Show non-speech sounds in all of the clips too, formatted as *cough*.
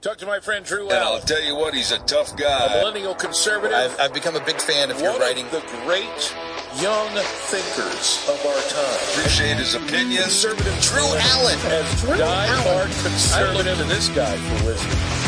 Talk to my friend Drew And I'll tell you what, he's a tough guy. a millennial conservative. I've, I've become a big fan of your writing. of the great young thinkers of our time. Appreciate his opinion. Conservative Drew Allen. as die-hard conservative. I look to this guy for wisdom.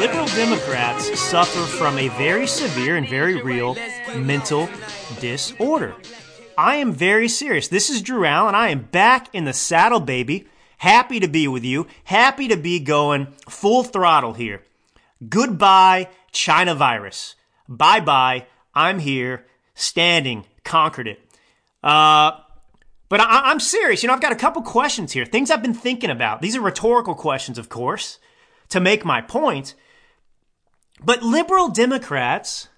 Liberal Democrats suffer from a very severe and very real mental disorder. I am very serious. This is Drew Allen. I am back in the saddle, baby. Happy to be with you. Happy to be going full throttle here. Goodbye, China virus. Bye bye. I'm here, standing, conquered it. Uh, but I, I'm serious. You know, I've got a couple questions here. Things I've been thinking about. These are rhetorical questions, of course, to make my point. But liberal Democrats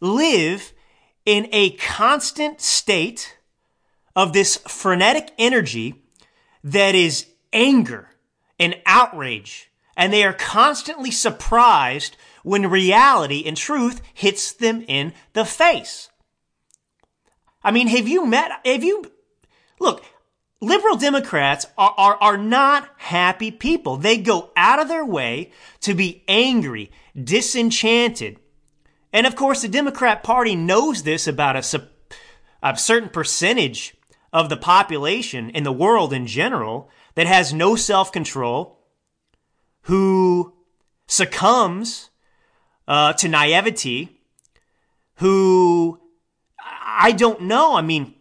live in a constant state of this frenetic energy that is anger and outrage. And they are constantly surprised when reality and truth hits them in the face. I mean, have you met, have you, look, liberal Democrats are, are, are not happy people. They go out of their way to be angry, disenchanted. And of course, the Democrat Party knows this about a, a certain percentage of the population in the world in general that has no self control, who succumbs uh, to naivety, who I don't know. I mean,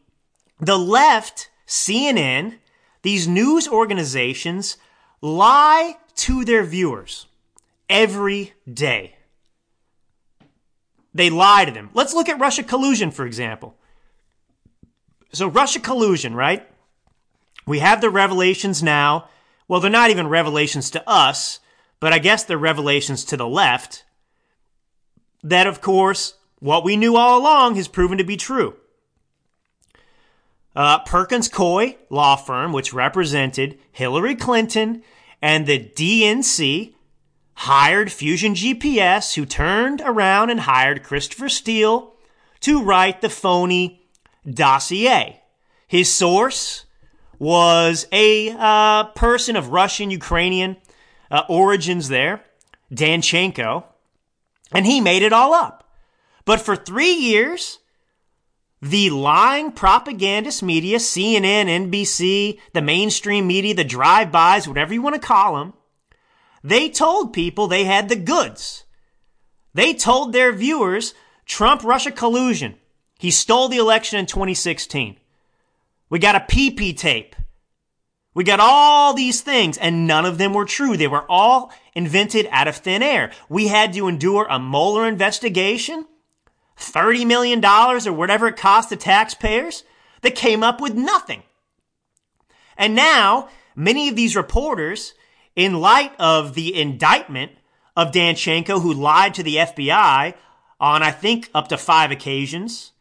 the left, CNN, these news organizations lie to their viewers every day. They lie to them. Let's look at Russia collusion, for example. So, Russia collusion, right? We have the revelations now. Well, they're not even revelations to us, but I guess they're revelations to the left. That, of course, what we knew all along has proven to be true. Uh, Perkins Coie law firm, which represented Hillary Clinton and the DNC, hired Fusion GPS, who turned around and hired Christopher Steele to write the phony dossier. His source was a uh, person of Russian Ukrainian uh, origins there, Danchenko, and he made it all up. But for three years, the lying propagandist media, CNN, NBC, the mainstream media, the drive-bys, whatever you want to call them, they told people they had the goods. They told their viewers Trump Russia collusion. He stole the election in 2016. We got a PP tape. We got all these things, and none of them were true. They were all invented out of thin air. We had to endure a Mueller investigation, $30 million or whatever it cost the taxpayers, that came up with nothing. And now, many of these reporters, in light of the indictment of Danchenko, who lied to the FBI on, I think, up to five occasions,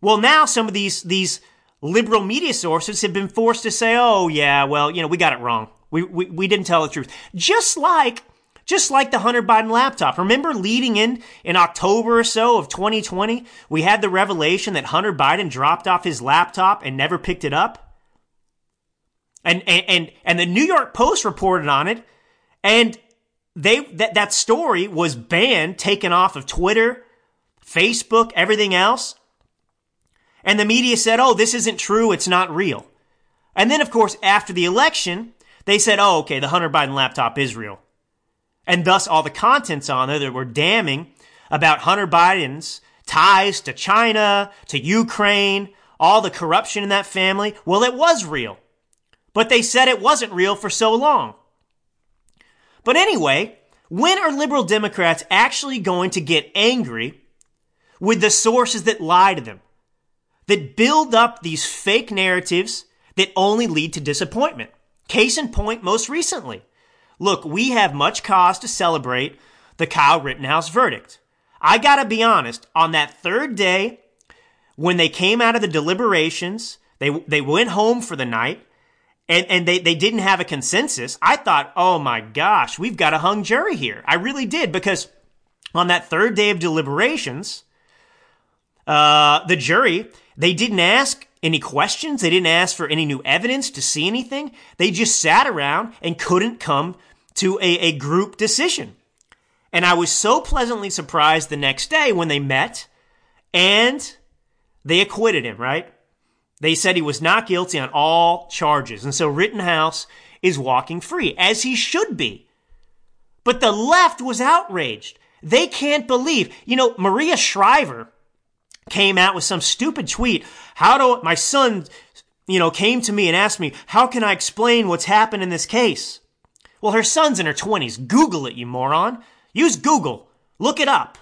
well, now some of these, these liberal media sources have been forced to say, oh, yeah, well, you know, we got it wrong. We, we, we didn't tell the truth. Just like, just like the Hunter Biden laptop. Remember leading in, in October or so of 2020, we had the revelation that Hunter Biden dropped off his laptop and never picked it up? And, and, and, the New York Post reported on it. And they, that, that story was banned, taken off of Twitter, Facebook, everything else. And the media said, oh, this isn't true. It's not real. And then, of course, after the election, they said, oh, okay, the Hunter Biden laptop is real. And thus, all the contents on there that were damning about Hunter Biden's ties to China, to Ukraine, all the corruption in that family, well, it was real. But they said it wasn't real for so long. But anyway, when are liberal Democrats actually going to get angry with the sources that lie to them? that build up these fake narratives that only lead to disappointment. Case in point, most recently, Look, we have much cause to celebrate the Kyle Rittenhouse verdict. I gotta be honest, on that third day, when they came out of the deliberations, they, they went home for the night, and, and they, they didn't have a consensus. I thought, oh my gosh, we've got a hung jury here. I really did, because on that third day of deliberations, uh, the jury, they didn't ask any questions. They didn't ask for any new evidence to see anything. They just sat around and couldn't come to a, a group decision. And I was so pleasantly surprised the next day when they met and they acquitted him, right? They said he was not guilty on all charges. And so Rittenhouse is walking free, as he should be. But the left was outraged. They can't believe. You know, Maria Shriver came out with some stupid tweet. How do my son, you know, came to me and asked me, how can I explain what's happened in this case? Well, her son's in her 20s. Google it, you moron. Use Google. Look it up.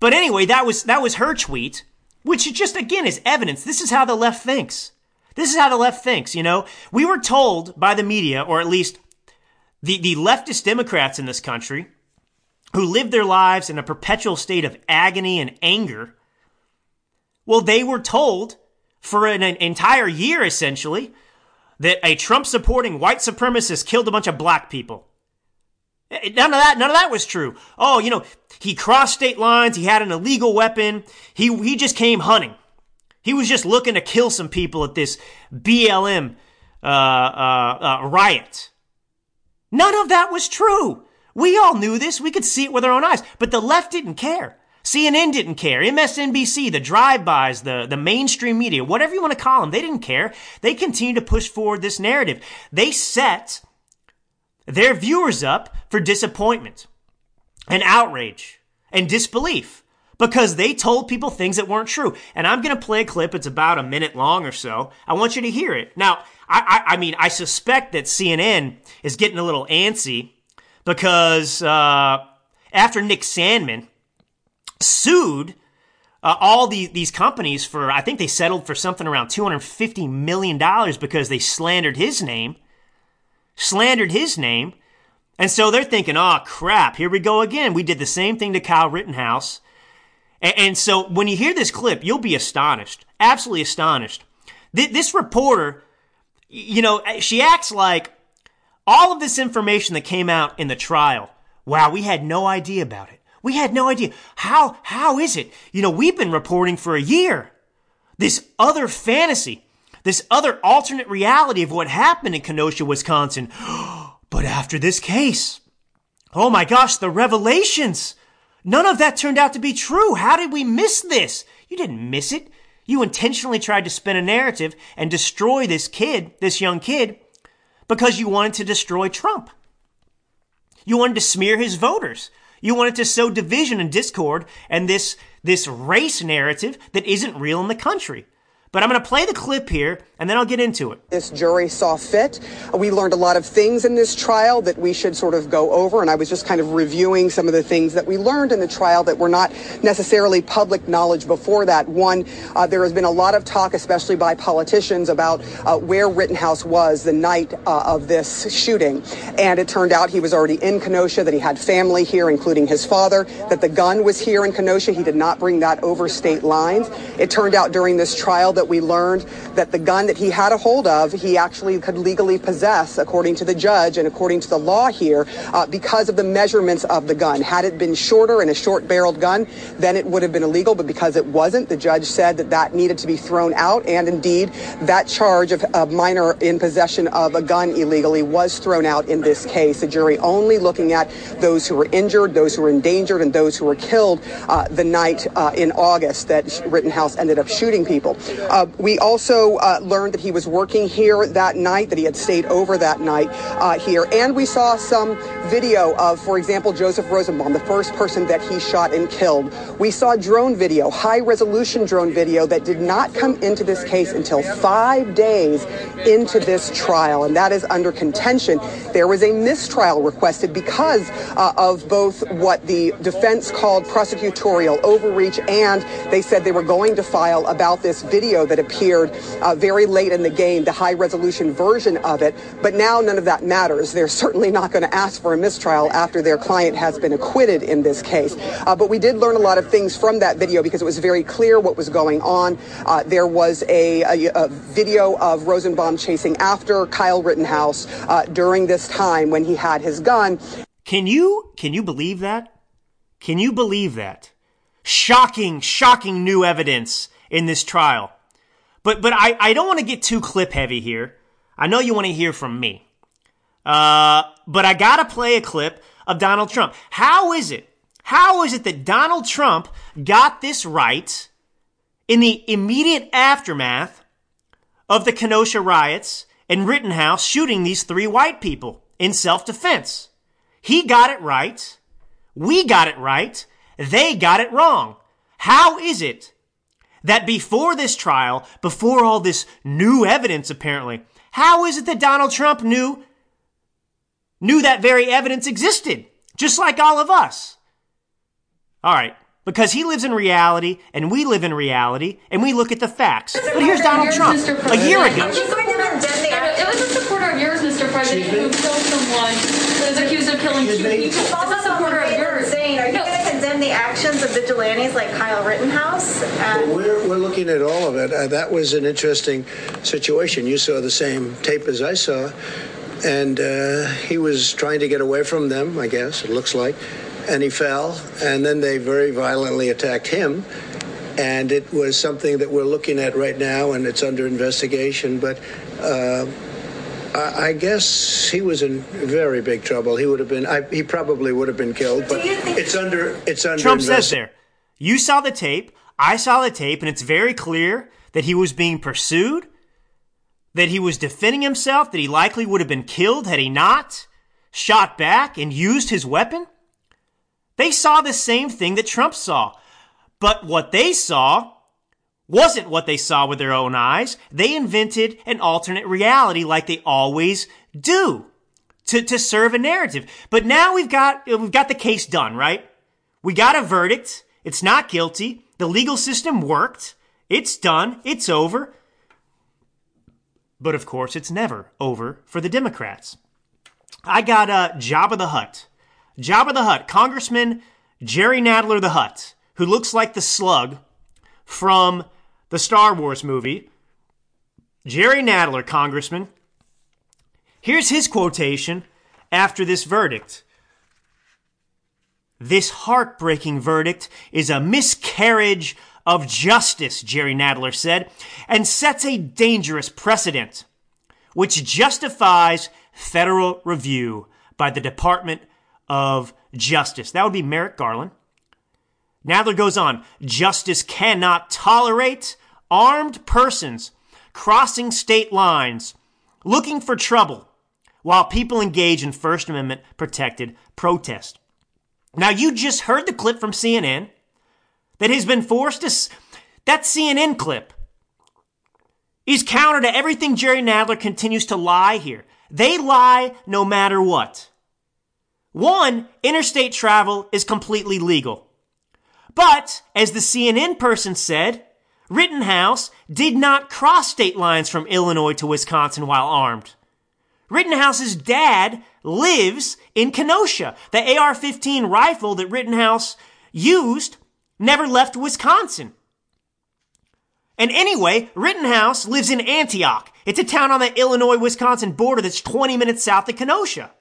But anyway, that was that was her tweet, which just again is evidence. This is how the left thinks. This is how the left thinks, you know? We were told by the media, or at least the, the leftist Democrats in this country, who live their lives in a perpetual state of agony and anger, well, they were told for an, an entire year, essentially, that a Trump supporting white supremacist killed a bunch of black people. Eh, none of that, none of that was true. Oh, you know, he crossed state lines. He had an illegal weapon. He, he just came hunting. He was just looking to kill some people at this BLM, uh, uh, uh, riot. None of that was true. We all knew this. We could see it with our own eyes, but the left didn't care. CNN didn't care. MSNBC, the drive-bys, the, the mainstream media, whatever you want to call them, they didn't care. They continued to push forward this narrative. They set their viewers up for disappointment and outrage and disbelief because they told people things that weren't true. And I'm going to play a clip. It's about a minute long or so. I want you to hear it. Now, I, I, I mean, I suspect that CNN is getting a little antsy because uh, after Nick Sandmann sued uh, all the, these companies for, I think they settled for something around $250 million because they slandered his name. Slandered his name. And so they're thinking, oh crap, here we go again. We did the same thing to Kyle Rittenhouse. And, so when you hear this clip, you'll be astonished. Absolutely astonished. Th- this reporter, you know, she acts like all of this information that came out in the trial. Wow, we had no idea about it. We had no idea. How, how is it? You know, we've been reporting for a year. This other fantasy, this other alternate reality of what happened in Kenosha, Wisconsin. *gasps* but after this case, oh my gosh, the revelations. None of that turned out to be true. How did we miss this? You didn't miss it. You intentionally tried to spin a narrative and destroy this kid, this young kid, because you wanted to destroy Trump. You wanted to smear his voters. You wanted to sow division and discord and this, this race narrative that isn't real in the country. But I'm going to play the clip here and then I'll get into it. This jury saw fit. We learned a lot of things in this trial that we should sort of go over. And I was just kind of reviewing some of the things that we learned in the trial that were not necessarily public knowledge before that. One, uh, there has been a lot of talk, especially by politicians, about uh, where Rittenhouse was the night uh, of this shooting. And it turned out he was already in Kenosha, that he had family here, including his father, that the gun was here in Kenosha. He did not bring that over state lines. It turned out during this trial that we learned that the gun that he had a hold of, he actually could legally possess, according to the judge and according to the law here, uh, because of the measurements of the gun. Had it been shorter and a short barreled gun, then it would have been illegal. But because it wasn't, the judge said that that needed to be thrown out. And indeed, that charge of a minor in possession of a gun illegally was thrown out in this case. The jury only looking at those who were injured, those who were endangered, and those who were killed uh, the night uh, in August that Rittenhouse ended up shooting people. Uh, we also uh, learned that he was working here that night, that he had stayed over that night uh, here. And we saw some video of, for example, Joseph Rosenbaum, the first person that he shot and killed. We saw drone video, high resolution drone video that did not come into this case until five days into this trial. And that is under contention. There was a mistrial requested because uh, of both what the defense called prosecutorial overreach and they said they were going to file about this video video that appeared uh, very late in the game, the high resolution version of it. But now none of that matters. They're *laughs* certainly not going to ask for a mistrial after their client has been acquitted in this case. Uh, but we did learn a lot of things from that video because it was very clear what was going on. Uh, there was a, a, a, video of Rosenbaum chasing after Kyle Rittenhouse uh, during this time when he had his gun. Can you can you believe that? Can you believe that? Shocking, shocking new evidence in this trial. But but I, I don't want to get too clip heavy here. I know you want to hear from me. Uh, but I gotta play a clip of Donald Trump. How is it? How is it that Donald Trump got this right in the immediate aftermath of the Kenosha riots and Rittenhouse shooting these three white people in self-defense? He got it right. We got it right. They got it wrong. How is it that before this trial, before all this new evidence apparently, how is it that Donald Trump knew knew that very evidence existed, just like all of us? All right, because he lives in reality and we live in reality and we look at the facts. But here's Donald Trump a year ago. It was a supporter of yours, Mr. President, who killed someone that is accused of killing two people. It's a supporter of yours. Saying, are you going to condemn the actions of vigilantes like Kyle Rittenhouse? Well, we're, we're looking at all of it. Uh, that was an interesting situation. You saw the same tape as I saw. And uh, he was trying to get away from them, I guess, it looks like. And he fell. And then they very violently attacked him. And it was something that we're looking at right now, and it's under investigation. But uh, I guess he was in very big trouble. He would have been. I, he probably would have been killed. But it's under. It's under. Trump says there. You saw the tape. I saw the tape, and it's very clear that he was being pursued, that he was defending himself, that he likely would have been killed had he not shot back and used his weapon. They saw the same thing that Trump saw. But what they saw wasn't what they saw with their own eyes. They invented an alternate reality like they always do to, to serve a narrative. But now we've got, we've got the case done, right? We got a verdict. It's not guilty. The legal system worked. It's done. It's over. But of course, it's never over for the Democrats. I got uh, Jabba the Hutt. Jabba the Hutt, Congressman Jerry Nadler the Hutt, who looks like the slug from the Star Wars movie. Jerry Nadler, Congressman. Here's his quotation after this verdict. This heartbreaking verdict is a miscarriage of justice, Jerry Nadler said, and sets a dangerous precedent, which justifies federal review by the Department of Justice. That would be Merrick Garland. Nadler goes on, justice cannot tolerate armed persons crossing state lines looking for trouble while people engage in First Amendment protected protest. Now, you just heard the clip from CNN that has been forced to. That CNN clip is counter to everything Jerry Nadler continues to lie here. They lie no matter what. One, interstate travel is completely legal. But, as the CNN person said, Rittenhouse did not cross state lines from Illinois to Wisconsin while armed. Rittenhouse's dad lives in Kenosha. The AR 15 rifle that Rittenhouse used never left Wisconsin. And anyway, Rittenhouse lives in Antioch. It's a town on the Illinois Wisconsin border that's 20 minutes south of Kenosha.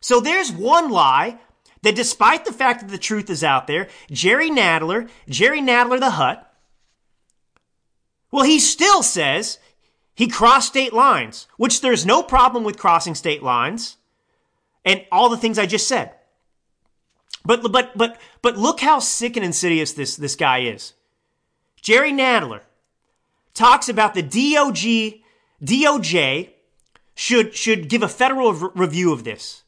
So there's one lie that despite the fact that the truth is out there, Jerry Nadler, Jerry Nadler the Hutt, well, he still says he crossed state lines, which there's no problem with crossing state lines and all the things I just said. But but but but look how sick and insidious this this guy is. Jerry Nadler talks about the DOJ DOJ should should give a federal review of this.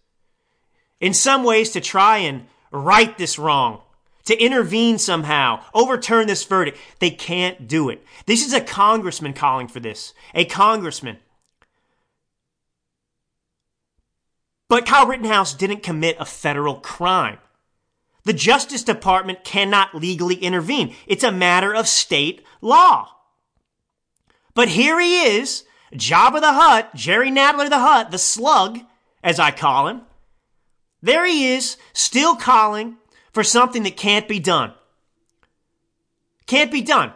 In some ways to try and right this wrong, to intervene somehow, overturn this verdict. They can't do it. This is a congressman calling for this. A congressman. But Kyle Rittenhouse didn't commit a federal crime. The Justice Department cannot legally intervene. It's a matter of state law. But here he is, Jabba the Hutt, Jerry Nadler the Hutt, the slug, as I call him. There he is, still calling for something that can't be done. Can't be done.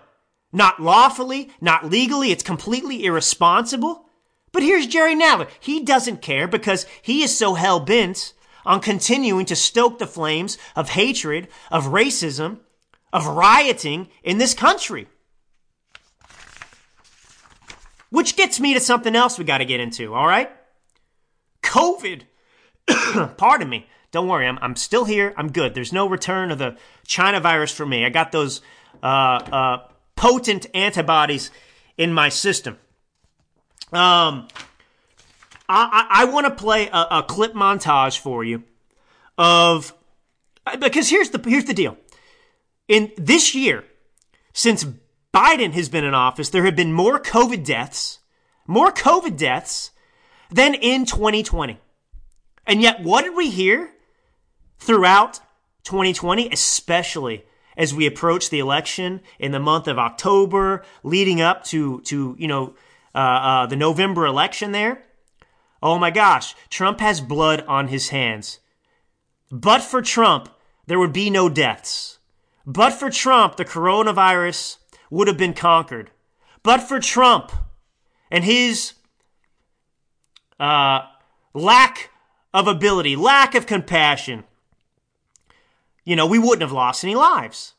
Not lawfully, not legally, it's completely irresponsible. But here's Jerry Nadler. He doesn't care because he is so hell bent on continuing to stoke the flames of hatred, of racism, of rioting in this country. Which gets me to something else we got to get into, all right? COVID. *coughs* Pardon me. Don't worry, I'm, I'm still here. I'm good. There's no return of the China virus for me. I got those uh, uh, potent antibodies in my system. Um, I, I, I want to play a, a clip montage for you of because here's the here's the deal. In this year, since Biden has been in office, there have been more COVID deaths, more COVID deaths than in 2020. And yet, what did we hear throughout 2020, especially as we approach the election in the month of October, leading up to to you know uh, uh, the November election? There, oh my gosh, Trump has blood on his hands. But for Trump, there would be no deaths. But for Trump, the coronavirus would have been conquered. But for Trump and his uh, lack of ability, lack of compassion, you know, we wouldn't have lost any lives.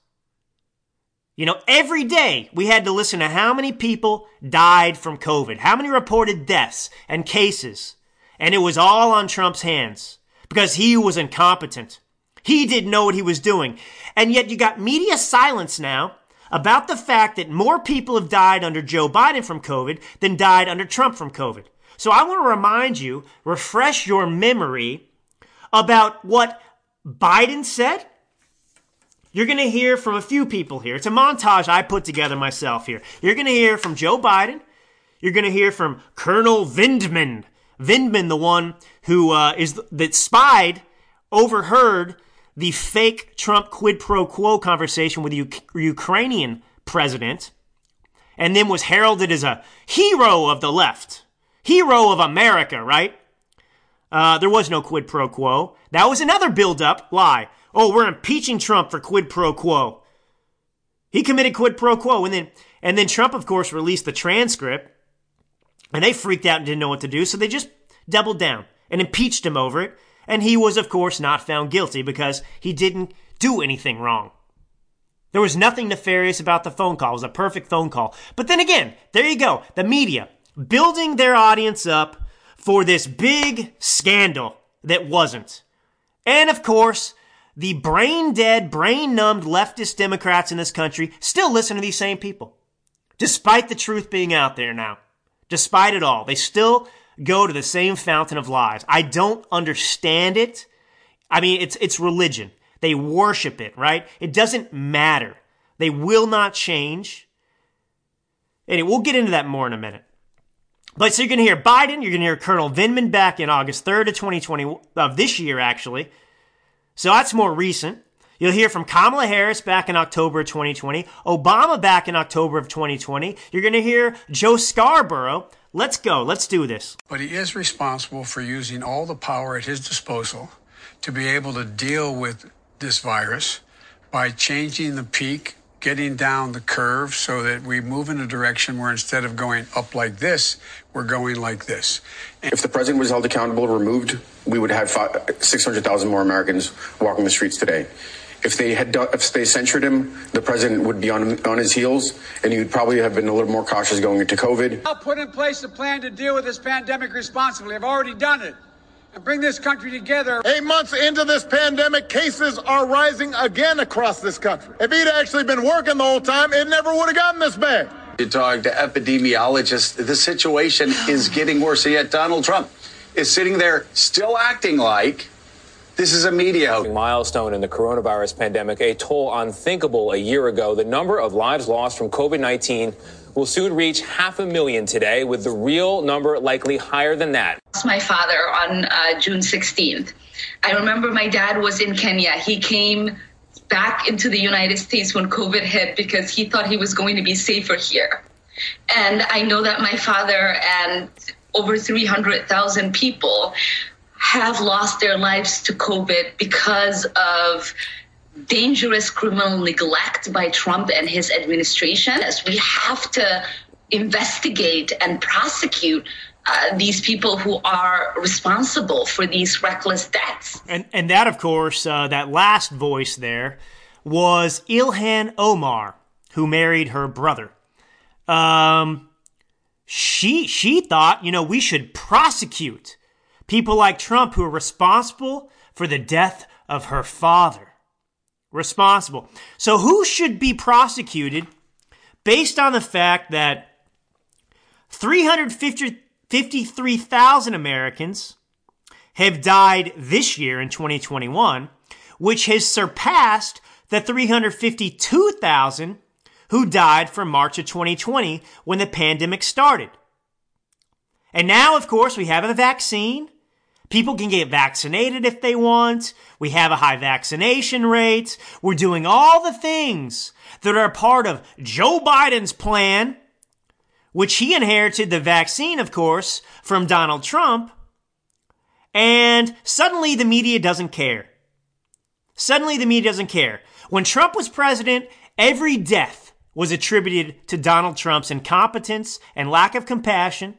You know, every day we had to listen to how many people died from COVID, how many reported deaths and cases, and it was all on Trump's hands because he was incompetent. He didn't know what he was doing. And yet you got media silence now about the fact that more people have died under Joe Biden from COVID than died under Trump from COVID. So I want to remind you, refresh your memory about what Biden said. You're going to hear from a few people here. It's a montage I put together myself here. You're going to hear from Joe Biden. You're going to hear from Colonel Vindman. Vindman, the one who uh, is that spied, overheard the fake Trump quid pro quo conversation with the U- Ukrainian president, and then was heralded as a hero of the left, hero of America, right? Uh, there was no quid pro quo. That was another build-up lie. Oh, we're impeaching Trump for quid pro quo. He committed quid pro quo, and then and then Trump, of course, released the transcript, and they freaked out and didn't know what to do, so they just doubled down and impeached him over it. And he was, of course, not found guilty because he didn't do anything wrong. There was nothing nefarious about the phone call. It was a perfect phone call. But then again, there you go. The media building their audience up for this big scandal that wasn't. And of course, the brain dead, brain numbed leftist Democrats in this country still listen to these same people. Despite the truth being out there now. Despite it all, they still go to the same fountain of lies. I don't understand it. I mean, it's, it's religion. They worship it, right? It doesn't matter. They will not change. Anyway, we'll get into that more in a minute. But so you're going to hear Biden, you're going to hear Colonel Vindman back in August 3rd of 2020, of this year, actually. So that's more recent. You'll hear from Kamala Harris back in October 2020, Obama back in October of 2020. You're going to hear Joe Scarborough Let's go. Let's do this. But he is responsible for using all the power at his disposal to be able to deal with this virus by changing the peak, getting down the curve so that we move in a direction where instead of going up like this, we're going like this. If the president was held accountable, removed, we would have 600,000 more Americans walking the streets today if they had done, if they censured him, the president would be on on his heels, and he would probably have been a little more cautious going into COVID. I'll put in place a plan to deal with this pandemic responsibly. I've already done it. And bring this country together. Eight months into this pandemic, cases are rising again across this country. If he'd actually been working the whole time, it never would have gotten this bad. You talk to epidemiologists, the situation is getting worse. And yet Donald Trump is sitting there still acting like this is a media milestone in the coronavirus pandemic, a toll unthinkable a year ago. The number of lives lost from COVID 19 will soon reach half a million today, with the real number likely higher than that. Lost my father on uh, June 16th. I remember my dad was in Kenya. He came back into the United States when COVID hit because he thought he was going to be safer here. And I know that my father and over 300,000 people have lost their lives to COVID because of dangerous criminal neglect by Trump and his administration. As we have to investigate and prosecute uh, these people who are responsible for these reckless deaths. And and that, of course, uh, that last voice there was Ilhan Omar, who married her brother. Um, she she thought, you know, we should prosecute people like Trump who are responsible for the death of her father. Responsible. So who should be prosecuted based on the fact that 353,000 Americans have died this year in 2021, which has surpassed the 352,000 who died from March of 2020 when the pandemic started. And now, of course, we have a vaccine. People can get vaccinated if they want. We have a high vaccination rate. We're doing all the things that are part of Joe Biden's plan, which he inherited the vaccine, of course, from Donald Trump. And suddenly the media doesn't care. Suddenly the media doesn't care. When Trump was president, every death was attributed to Donald Trump's incompetence and lack of compassion.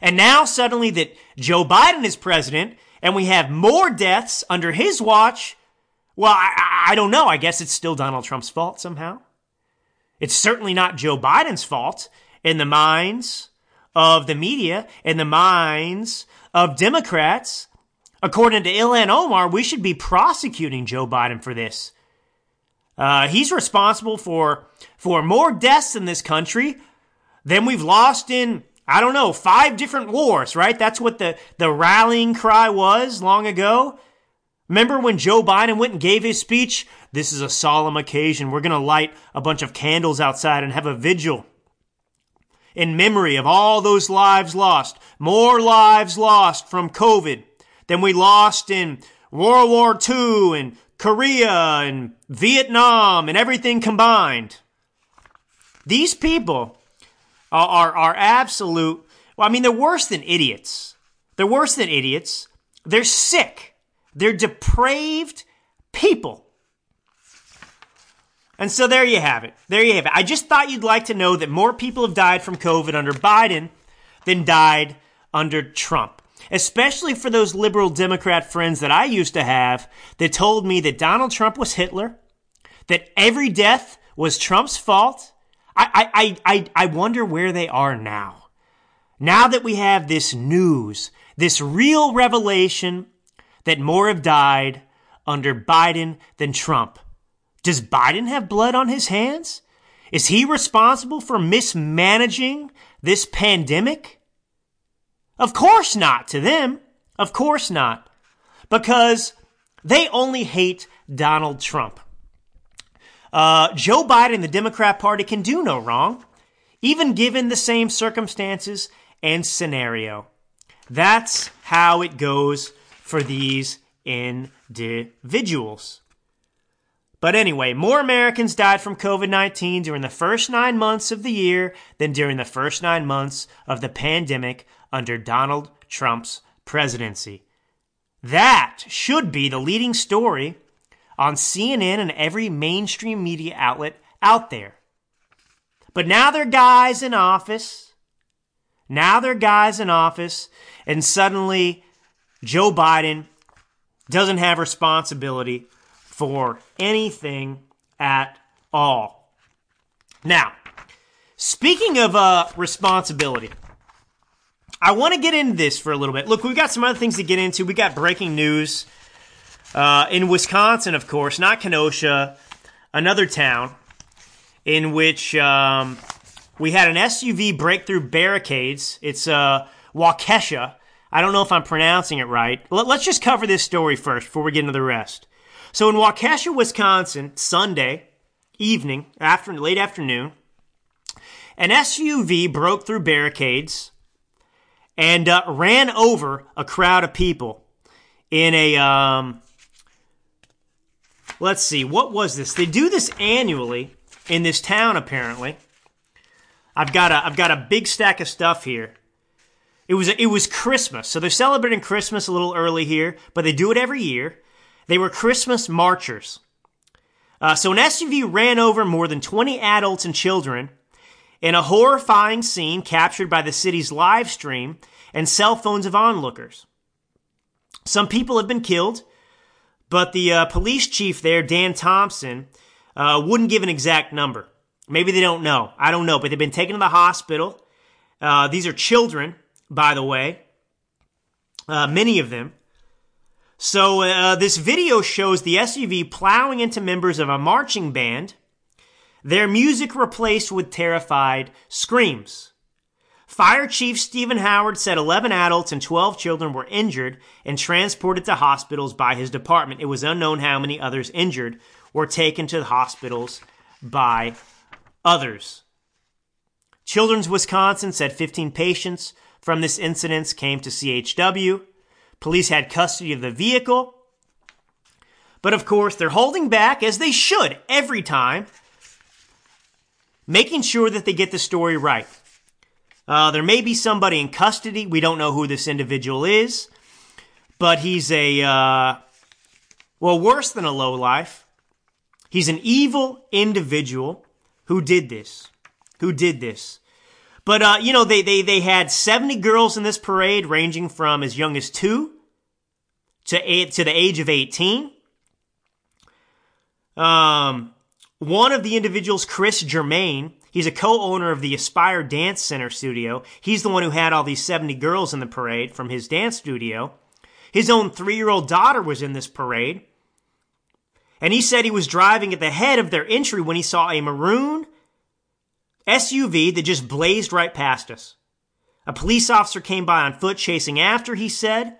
And now suddenly that Joe Biden is president and we have more deaths under his watch, well, I, I don't know. I guess it's still Donald Trump's fault somehow. It's certainly not Joe Biden's fault in the minds of the media, in the minds of Democrats. According to Ilhan Omar, we should be prosecuting Joe Biden for this. Uh, he's responsible for for more deaths in this country than we've lost in I don't know five different wars. Right? That's what the the rallying cry was long ago. Remember when Joe Biden went and gave his speech? This is a solemn occasion. We're going to light a bunch of candles outside and have a vigil in memory of all those lives lost. More lives lost from COVID than we lost in World War II and Korea and Vietnam and everything combined. These people are, are, absolute, well, I mean, they're worse than idiots. They're worse than idiots. They're sick. They're depraved people. And so there you have it. There you have it. I just thought you'd like to know that more people have died from COVID under Biden than died under Trump. Especially for those liberal Democrat friends that I used to have that told me that Donald Trump was Hitler, that every death was Trump's fault. I, I, I, I wonder where they are now. Now that we have this news, this real revelation that more have died under Biden than Trump. Does Biden have blood on his hands? Is he responsible for mismanaging this pandemic? Of course not to them. Of course not. Because they only hate Donald Trump. Uh, Joe Biden, the Democrat Party, can do no wrong, even given the same circumstances and scenario. That's how it goes for these individuals. But anyway, more Americans died from COVID 19 during the first nine months of the year than during the first nine months of the pandemic under Donald Trump's presidency. That should be the leading story on CNN and every mainstream media outlet out there. But now they're guys in office. Now they're guys in office, and suddenly Joe Biden doesn't have responsibility for anything at all. Now, speaking of uh, responsibility, I want to get into this for a little bit. Look, we've got some other things to get into. We got breaking news uh, in Wisconsin, of course, not Kenosha, another town in which um, we had an SUV break through barricades. It's uh, Waukesha. I don't know if I'm pronouncing it right. Let's just cover this story first before we get into the rest. So in Waukesha, Wisconsin, Sunday evening, after late afternoon, an SUV broke through barricades and uh, ran over a crowd of people in a um, let's see what was this they do this annually in this town apparently I've got a I've got a big stack of stuff here. It was it was Christmas, so they're celebrating Christmas a little early here, but they do it every year. They were Christmas marchers. Uh, so an SUV ran over more than 20 adults and children in a horrifying scene captured by the city's live stream and cell phones of onlookers. Some people have been killed, but the uh, police chief there, Dan Thompson, uh, wouldn't give an exact number. Maybe they don't know. I don't know, but they've been taken to the hospital. Uh, these are children, by the way, uh, many of them. So uh, this video shows the SUV plowing into members of a marching band. Their music replaced with terrified screams. Fire Chief Stephen Howard said 11 adults and 12 children were injured and transported to hospitals by his department. It was unknown how many others injured were taken to the hospitals by others. Children's Wisconsin said 15 patients from this incident came to CHW. Police had custody of the vehicle. But of course, they're holding back, as they should every time, making sure that they get the story right. Uh, there may be somebody in custody. We don't know who this individual is, but he's a, uh, well, worse than a lowlife. He's an evil individual who did this. Who did this. But, uh, you know, they, they, they had 70 girls in this parade ranging from as young as two to eight, to the age of 18. Um, one of the individuals, Chris Germain, he's a co-owner of the Aspire Dance Center studio. He's the one who had all these 70 girls in the parade from his dance studio. His own three-year-old daughter was in this parade. And he said he was driving at the head of their entry when he saw a maroon SUV that just blazed right past us. A police officer came by on foot chasing after, he said.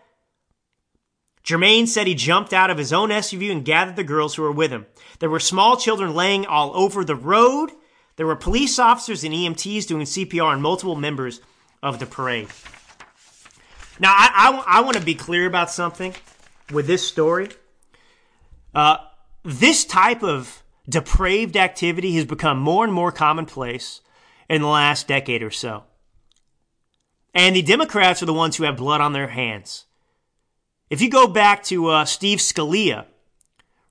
Germain said he jumped out of his own SUV and gathered the girls who were with him. There were small children laying all over the road. There were police officers and EMTs doing CPR on multiple members of the parade. Now, I, I, I want to be clear about something with this story. Uh, this type of depraved activity has become more and more commonplace in the last decade or so. And the Democrats are the ones who have blood on their hands. If you go back to uh, Steve Scalia,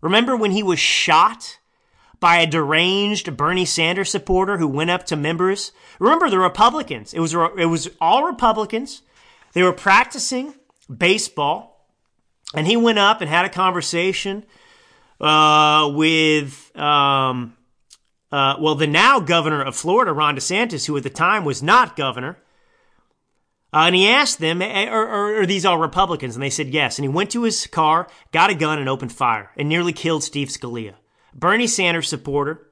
remember when he was shot by a deranged Bernie Sanders supporter who went up to members? Remember the Republicans. It was, it was all Republicans. They were practicing baseball, and he went up and had a conversation uh, with, um, uh, well, the now governor of Florida, Ron DeSantis, who at the time was not governor. Uh, and he asked them, are, are, are, these all Republicans? And they said yes. And he went to his car, got a gun, and opened fire, and nearly killed Steve Scalia. Bernie Sanders supporter,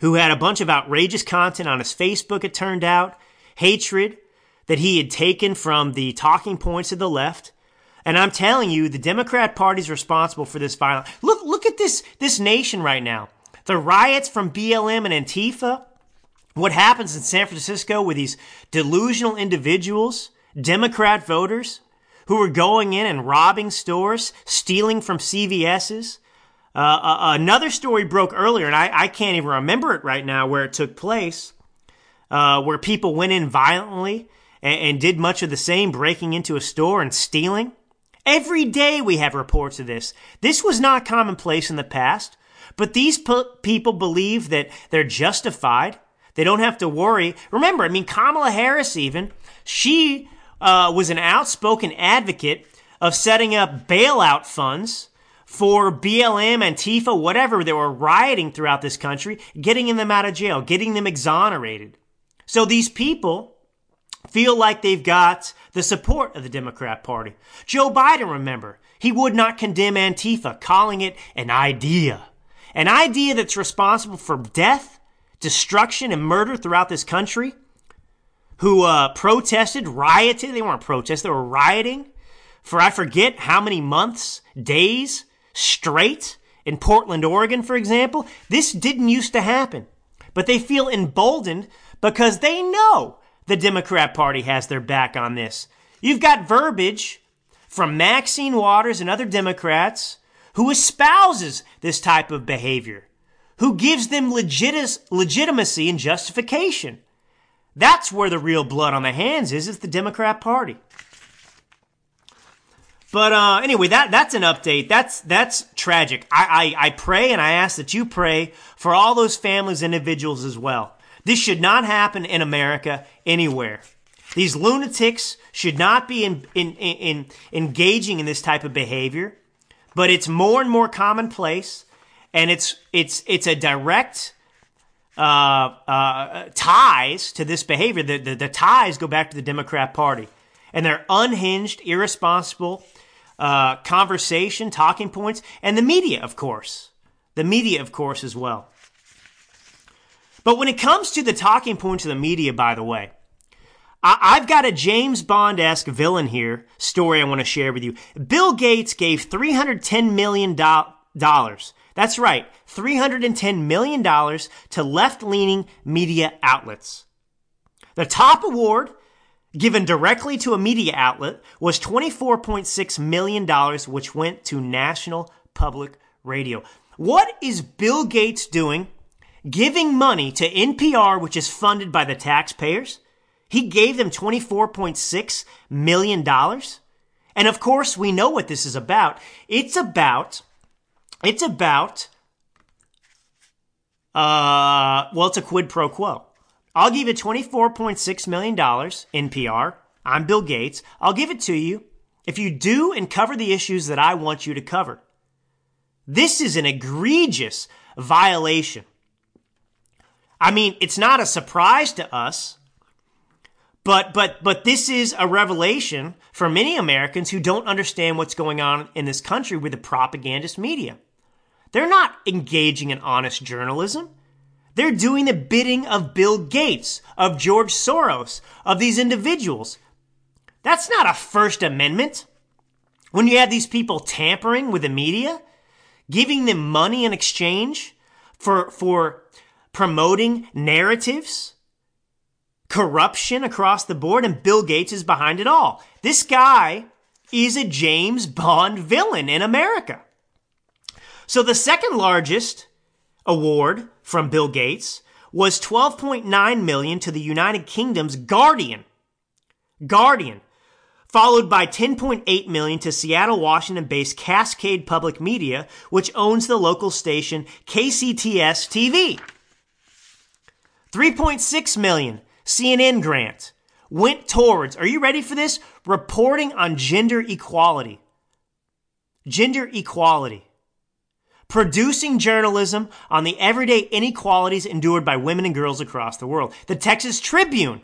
who had a bunch of outrageous content on his Facebook, it turned out, hatred that he had taken from the talking points of the left. And I'm telling you, the Democrat Party is responsible for this violence. Look, look at this, this nation right now. The riots from BLM and Antifa, what happens in San Francisco with these delusional individuals, Democrat voters, who are going in and robbing stores, stealing from CVS's. Uh, uh, another story broke earlier, and I, I, can't even remember it right now where it took place, uh, where people went in violently and, and did much of the same, breaking into a store and stealing. Every day we have reports of this. This was not commonplace in the past, but these people believe that they're justified. They don't have to worry. Remember, I mean, Kamala Harris even, she uh, was an outspoken advocate of setting up bailout funds for BLM, Antifa, whatever that were rioting throughout this country, getting them out of jail, getting them exonerated. So these people feel like they've got the support of the Democrat Party. Joe Biden, remember, he would not condemn Antifa, calling it an idea. An idea that's responsible for death, destruction, and murder throughout this country. Who uh, protested, rioted. They weren't protesting, they were rioting for I forget how many months, days straight in Portland, Oregon, for example. This didn't used to happen. But they feel emboldened because they know the Democrat Party has their back on this. You've got verbiage from Maxine Waters and other Democrats who espouses this type of behavior, who gives them legit- legitimacy and justification. That's where the real blood on the hands is. It's the Democrat Party. But uh, anyway, that that's an update. That's that's tragic. I, I I pray and I ask that you pray for all those families, individuals as well. This should not happen in America anywhere. These lunatics should not be in, in, in, in engaging in this type of behavior, but it's more and more commonplace, and it's it's it's a direct uh, uh, ties to this behavior. The, the, the ties go back to the Democrat Party, and they're unhinged, irresponsible uh, conversation, talking points, and the media, of course, the media, of course, as well. But when it comes to the talking points of the media, by the way, I- have got a James Bond esque villain here story I want to share with you. Bill Gates gave $310 million. That's right, $310 million to left leaning media outlets. The top award given directly to a media outlet was $24.6 million, which went to National Public Radio. What is Bill Gates doing giving money to NPR, which is funded by the taxpayers? He gave them $24.6 million. And of course, we know what this is about. It's about, it's about, uh, well, it's a quid pro quo. I'll give you $24.6 million, NPR. I'm Bill Gates. I'll give it to you if you do and cover the issues that I want you to cover. This is an egregious violation. I mean, it's not a surprise to us, but but but this is a revelation for many Americans who don't understand what's going on in this country with the propagandist media. They're not engaging in honest journalism. They're doing the bidding of Bill Gates, of George Soros, of these individuals. That's not a First Amendment. When you have these people tampering with the media, giving them money in exchange for, for promoting narratives, corruption across the board, and Bill Gates is behind it all. This guy is a James Bond villain in America. So the second largest award from Bill Gates was 12.9 million to the United Kingdom's Guardian. Guardian, followed by 10.8 million to Seattle, Washington-based Cascade Public Media, which owns the local station KCTS TV. 3.6 million CNN grant went towards, are you ready for this? Reporting on gender equality. Gender equality producing journalism on the everyday inequalities endured by women and girls across the world. The Texas Tribune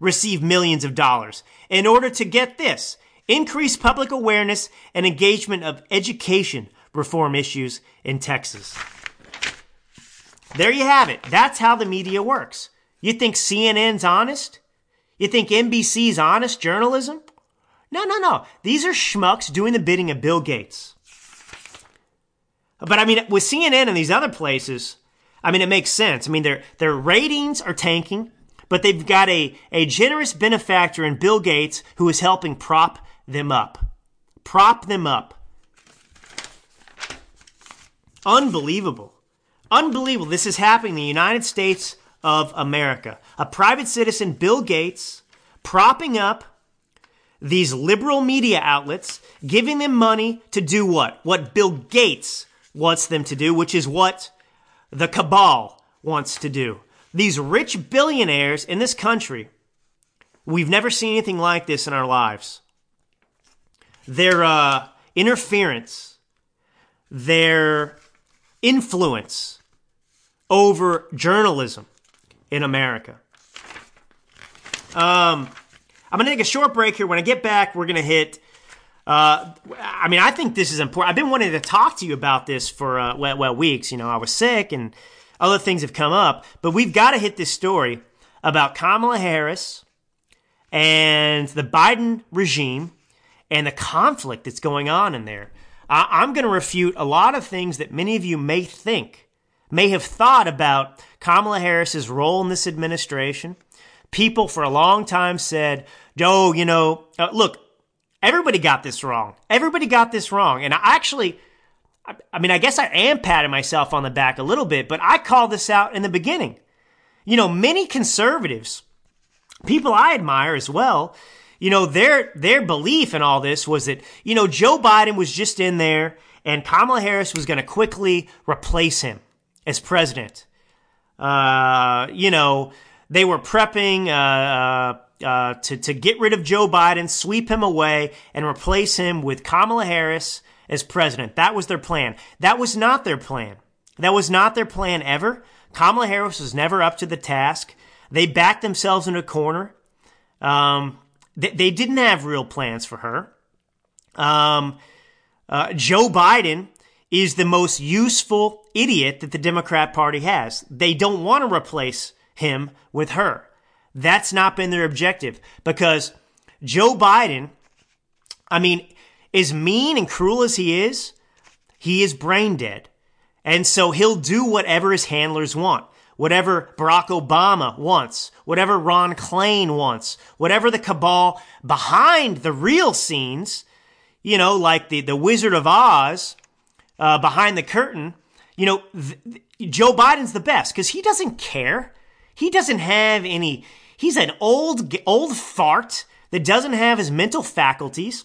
received millions of dollars in order to get this increase public awareness and engagement of education reform issues in Texas. There you have it. That's how the media works. You think CNN's honest? You think NBC's honest journalism? No, no, no. These are schmucks doing the bidding of Bill Gates. But I mean, with CNN and these other places, I mean, it makes sense. I mean, their their ratings are tanking, but they've got a, a generous benefactor in Bill Gates who is helping prop them up. Prop them up. Unbelievable. Unbelievable. This is happening in the United States of America. A private citizen, Bill Gates, propping up these liberal media outlets, giving them money to do what? What Bill Gates wants them to do, which is what the cabal wants to do. These rich billionaires in this country, we've never seen anything like this in our lives. Their uh, interference, their influence over journalism in America. Um, I'm going to take a short break here. When I get back, we're going to hit uh, I mean, I think this is important. I've been wanting to talk to you about this for uh, well, well weeks. You know, I was sick and other things have come up, but we've got to hit this story about Kamala Harris and the Biden regime and the conflict that's going on in there. I'm going to refute a lot of things that many of you may think, may have thought about Kamala Harris's role in this administration. People for a long time said, "Oh, you know, uh, look, Everybody got this wrong. Everybody got this wrong. And I actually, I mean, I guess I am patting myself on the back a little bit, but I called this out in the beginning. You know, many conservatives people I admire as well, you know, their their belief in all this was that, you know, Joe Biden was just in there and Kamala Harris was going to quickly replace him as president. Uh, you know, they were prepping uh, uh, to to get rid of Joe Biden, sweep him away, and replace him with Kamala Harris as president. That was their plan. That was not their plan. That was not their plan ever. Kamala Harris was never up to the task. They backed themselves in a corner. Um, they, they, didn't have real plans for her. Um, uh, Joe Biden is the most useful idiot that the Democrat Party has. They don't want to replace him with her. That's not been their objective because Joe Biden, I mean, as mean and cruel as he is, he is brain dead. And so he'll do whatever his handlers want, whatever Barack Obama wants, whatever Ron Klain wants, whatever the cabal behind the real scenes, you know, like the, the Wizard of Oz, uh, behind the curtain, you know, th- Joe Biden's the best because he doesn't care. He doesn't have any, he's an old, old fart that doesn't have his mental faculties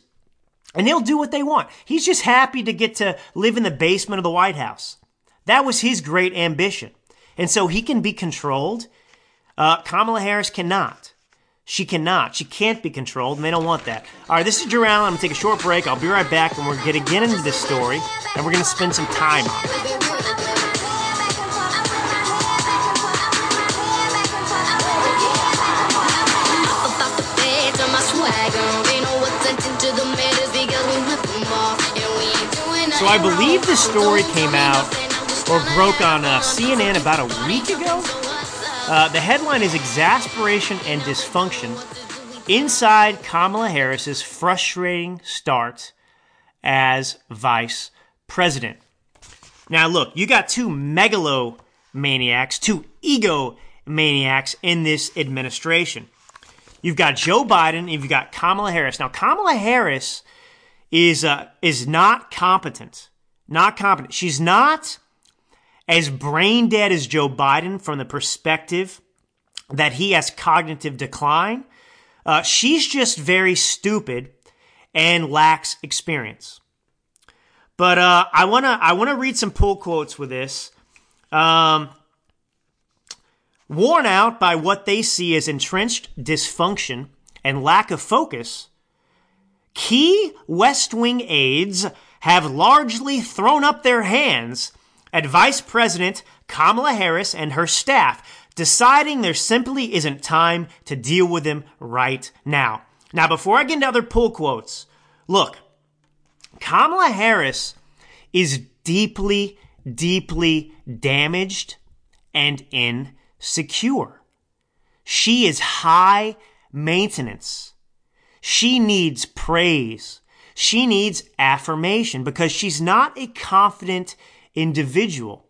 and they'll do what they want. He's just happy to get to live in the basement of the White House. That was his great ambition. And so he can be controlled. Uh, Kamala Harris cannot. She cannot. She can't be controlled, and they don't want that. All right, this is Allen. I'm going to take a short break. I'll be right back, and we're going to get into this story, and we're going to spend some time on it. So I believe the story came out or broke on uh, CNN about a week ago. Uh, the headline is Exasperation and Dysfunction Inside Kamala Harris's Frustrating Start as Vice President. Now, look, you got two megalomaniacs, two egomaniacs in this administration. You've got Joe Biden, and you've got Kamala Harris. Now, Kamala Harris is uh, is not competent. Not competent. She's not as brain dead as Joe Biden from the perspective that he has cognitive decline. Uh, she's just very stupid and lacks experience. But uh, I wanna I wanna read some pull quotes with this. Um, worn out by what they see as entrenched dysfunction and lack of focus, key West Wing aides have largely thrown up their hands at Vice President Kamala Harris and her staff, deciding there simply isn't time to deal with them right now. Now, before I get into other pull quotes, look, Kamala Harris is deeply, deeply damaged and insecure. She is high maintenance. She needs praise. She needs affirmation because she's not a confident individual.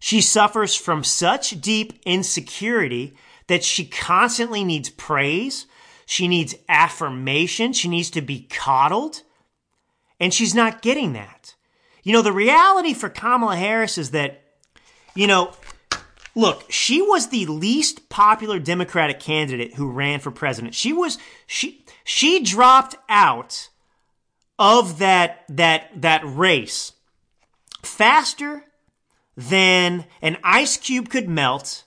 She suffers from such deep insecurity that she constantly needs praise. She needs affirmation. She needs to be coddled. And she's not getting that. You know, the reality for Kamala Harris is that, you know, look, she was the least popular Democratic candidate who ran for president. She was, she, she dropped out of that, that, that race faster than an ice cube could melt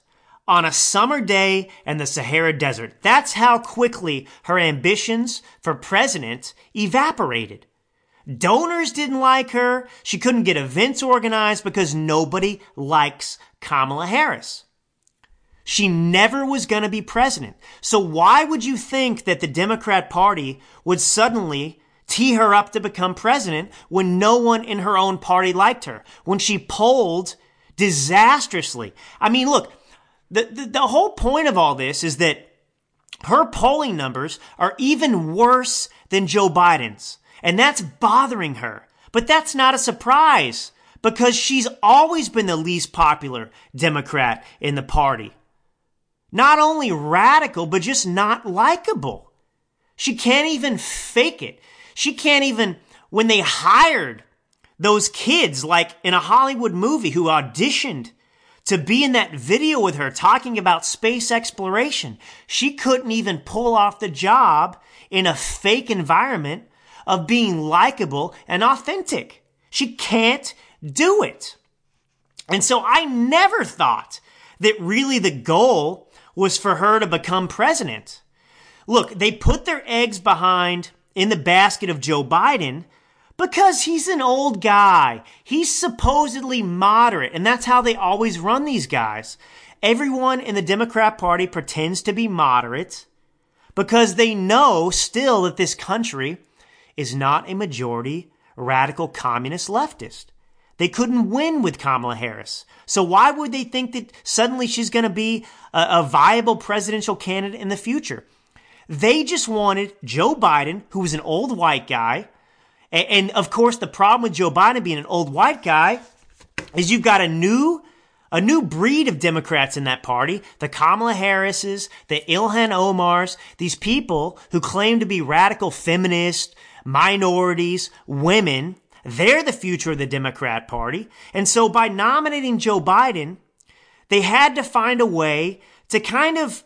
on a summer day in the Sahara Desert. That's how quickly her ambitions for president evaporated. Donors didn't like her. She couldn't get events organized because nobody likes Kamala Harris. She never was going to be president. So why would you think that the Democrat Party would suddenly tee her up to become president when no one in her own party liked her, when she polled disastrously. I mean, look, the, the, the, whole point of all this is that her polling numbers are even worse than Joe Biden's. And that's bothering her. But that's not a surprise because she's always been the least popular Democrat in the party. Not only radical, but just not likable. She can't even fake it. She can't even, when they hired those kids, like in a Hollywood movie who auditioned to be in that video with her talking about space exploration. She couldn't even pull off the job in a fake environment of being likable and authentic. She can't do it. And so I never thought that really the goal was for her to become president. Look, they put their eggs behind in the basket of Joe Biden because he's an old guy. He's supposedly moderate, and that's how they always run these guys. Everyone in the Democrat Party pretends to be moderate because they know still that this country is not a majority radical communist leftist. They couldn't win with Kamala Harris. So why would they think that suddenly she's going to be a, a, viable presidential candidate in the future? They just wanted Joe Biden, who was an old white guy. And, and of course, the problem with Joe Biden being an old white guy is you've got a new a new breed of Democrats in that party, the Kamala Harrises, the Ilhan Omars, these people who claim to be radical feminists, minorities, women, they're the future of the Democrat Party. And so by nominating Joe Biden, they had to find a way to kind of,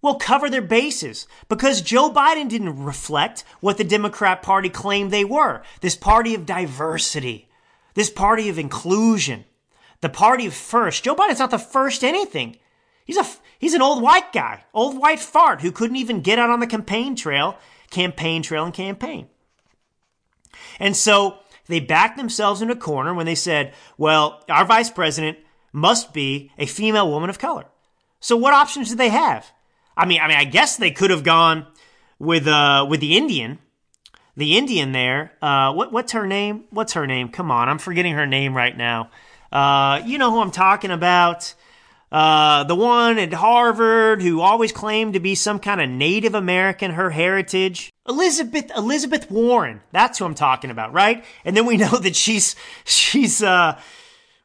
well, cover their bases because Joe Biden didn't reflect what the Democrat Party claimed they were. This party of diversity, this party of inclusion, the party of first. Joe Biden's not the first anything. He's a, he's an old white guy, old white fart who couldn't even get out on the campaign trail, campaign trail and campaign. And so they backed themselves in a corner when they said, well, our vice president must be a female woman of color. So what options did they have? I mean, I mean, I guess they could have gone with uh with the Indian, the Indian there. Uh, what what's her name? What's her name? Come on, I'm forgetting her name right now. Uh, you know who I'm talking about. Uh, the one at Harvard who always claimed to be some kind of Native American, her heritage. Elizabeth, Elizabeth Warren. That's who I'm talking about, right? And then we *laughs* know that she's, she's, uh,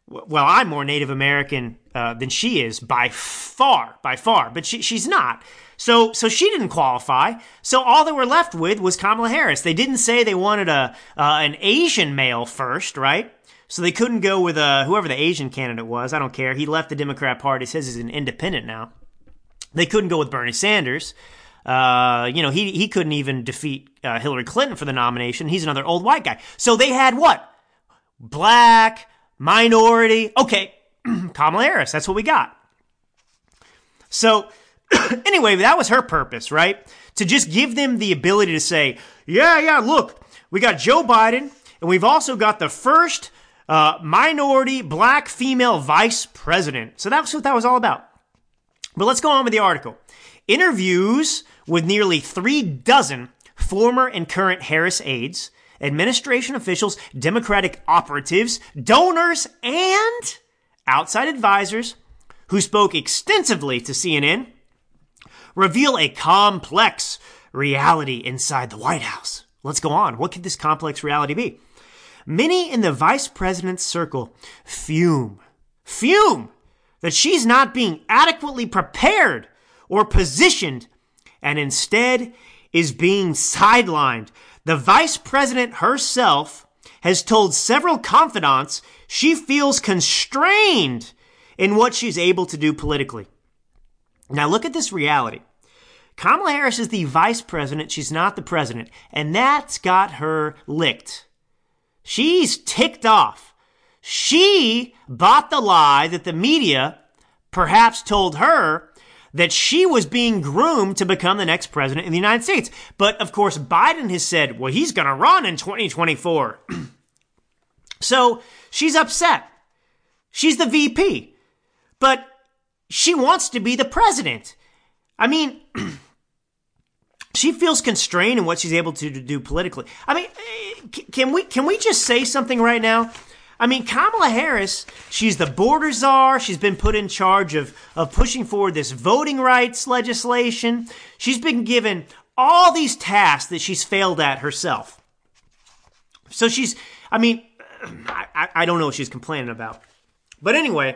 well, I'm more Native American, uh, than she is by far, by far, but she, she's not. So, so she didn't qualify. So all they were left with was Kamala Harris. They didn't say they wanted a, uh, an Asian male first, right? So they couldn't go with uh, whoever the Asian candidate was. I don't care. He left the Democrat Party. Says he's an independent now. They couldn't go with Bernie Sanders. Uh, you know, he he couldn't even defeat uh, Hillary Clinton for the nomination. He's another old white guy. So they had what? Black, minority. Okay, *clears throat* Kamala Harris. That's what we got. So *clears throat* anyway, that was her purpose, right? To just give them the ability to say, yeah, yeah, look, we got Joe Biden, and we've also got the first uh, minority black female vice president. So that's what that was all about. But let's go on with the article. Interviews with nearly three dozen former and current Harris aides, administration officials, Democratic operatives, donors, and outside advisors who spoke extensively to CNN reveal a complex reality inside the White House. Let's go on. What could this complex reality be? Many in the vice president's circle fume, fume that she's not being adequately prepared or positioned and instead is being sidelined. The vice president herself has told several confidants she feels constrained in what she's able to do politically. Now look at this reality. Kamala Harris is the vice president. She's not the president. And that's got her licked. She's ticked off. She bought the lie that the media perhaps told her that she was being groomed to become the next president in the United States. But of course, Biden has said, well, he's going to run in 2024. *clears throat* so she's upset. She's the VP, but she wants to be the president. I mean, *clears throat* she feels constrained in what she's able to do politically. I mean, can we can we just say something right now? I mean, Kamala Harris, she's the border czar. She's been put in charge of, of pushing forward this voting rights legislation. She's been given all these tasks that she's failed at herself. So she's, I mean, *clears throat* I, I don't know what she's complaining about. But anyway,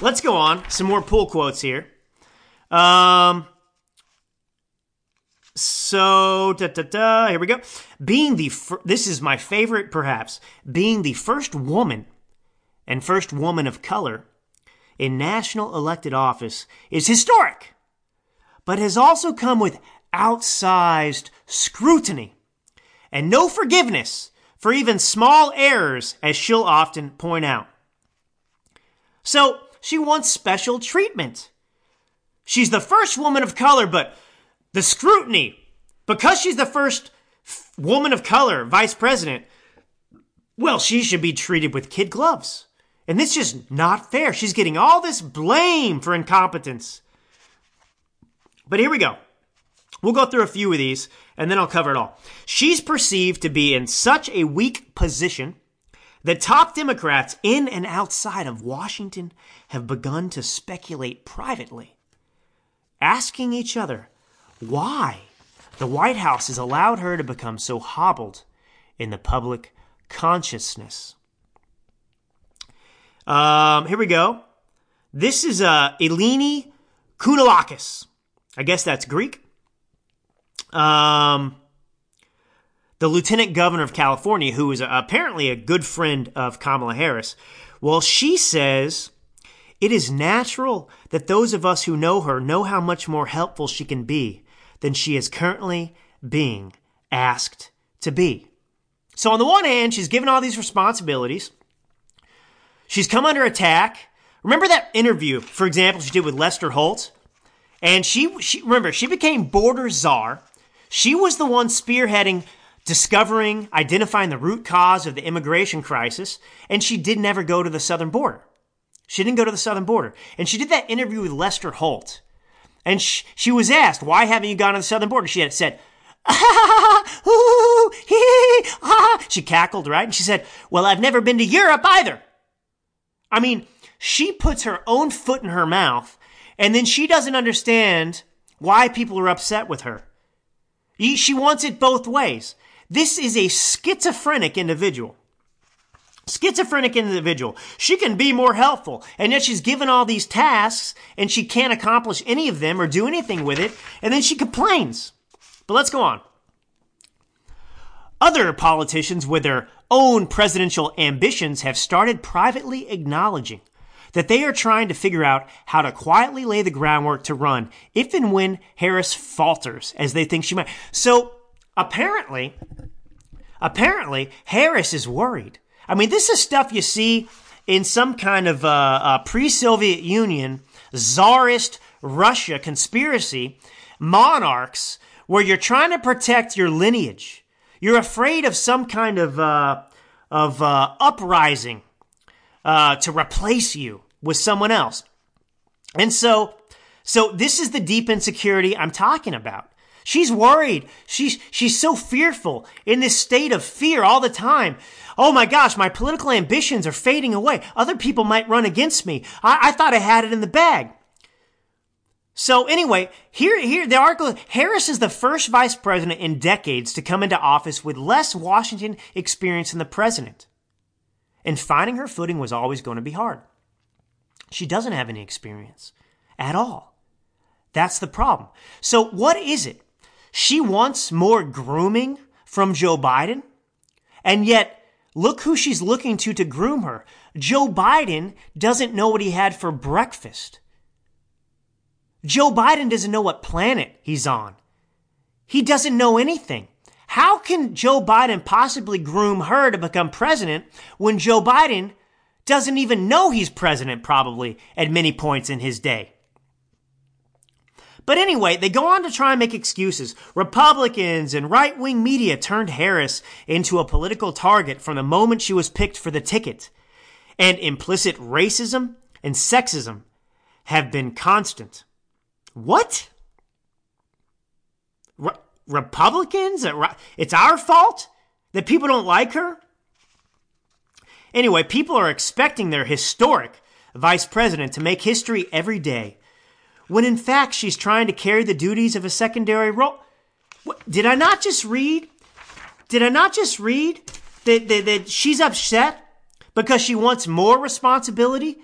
let's go on. Some more pull quotes here. Um, so, da, da, da, here we go. Being the, fir- this is my favorite perhaps, being the first woman and first woman of color in national elected office is historic, but has also come with outsized scrutiny and no forgiveness for even small errors, as she'll often point out. So she wants special treatment. She's the first woman of color, but the scrutiny, because she's the first woman of color vice president, well, she should be treated with kid gloves. And this is just not fair. She's getting all this blame for incompetence. But here we go. We'll go through a few of these and then I'll cover it all. She's perceived to be in such a weak position that top Democrats in and outside of Washington have begun to speculate privately, asking each other why the White House has allowed her to become so hobbled in the public consciousness. Um, here we go. This is uh, Eleni Kounalakis. I guess that's Greek. Um, the lieutenant governor of California, who is apparently a good friend of Kamala Harris, well, she says it is natural that those of us who know her know how much more helpful she can be than she is currently being asked to be. So, on the one hand, she's given all these responsibilities. She's come under attack. Remember that interview, for example, she did with Lester Holt? And she, she remember, she became border czar. She was the one spearheading, discovering, identifying the root cause of the immigration crisis, and she did never go to the southern border. She didn't go to the southern border. And she did that interview with Lester Holt. And she, she was asked, why haven't you gone to the southern border? She had said. *laughs* She cackled, right? And she said, well, I've never been to Europe either. I mean, she puts her own foot in her mouth and then she doesn't understand why people are upset with her. She wants it both ways. This is a schizophrenic individual. Schizophrenic individual. She can be more helpful, and yet she's given all these tasks and she can't accomplish any of them or do anything with it, and then she complains. But let's go on. Other politicians with their own presidential ambitions have started privately acknowledging that they are trying to figure out how to quietly lay the groundwork to run if and when Harris falters as they think she might. So apparently, apparently Harris is worried. I mean, this is stuff you see in some kind of uh, uh, pre-Soviet Union, czarist Russia conspiracy, monarchs, where you're trying to protect your lineage. You're afraid of some kind of uh, of uh, uprising uh, to replace you with someone else. And so, so this is the deep insecurity I'm talking about. She's worried. She's, she's so fearful in this state of fear all the time. Oh my gosh, my political ambitions are fading away. Other people might run against me. I, I thought I had it in the bag. So anyway, here, here, the article, Harris is the first vice president in decades to come into office with less Washington experience than the president. And finding her footing was always going to be hard. She doesn't have any experience at all. That's the problem. So what is it? She wants more grooming from Joe Biden. And yet, look who she's looking to to groom her. Joe Biden doesn't know what he had for breakfast. Joe Biden doesn't know what planet he's on. He doesn't know anything. How can Joe Biden possibly groom her to become president when Joe Biden doesn't even know he's president probably at many points in his day? But anyway, they go on to try and make excuses. Republicans and right wing media turned Harris into a political target from the moment she was picked for the ticket. And implicit racism and sexism have been constant. What? Re- Republicans? It's our fault that people don't like her? Anyway, people are expecting their historic vice president to make history every day when in fact she's trying to carry the duties of a secondary role. What, did I not just read? Did I not just read that, that, that she's upset because she wants more responsibility?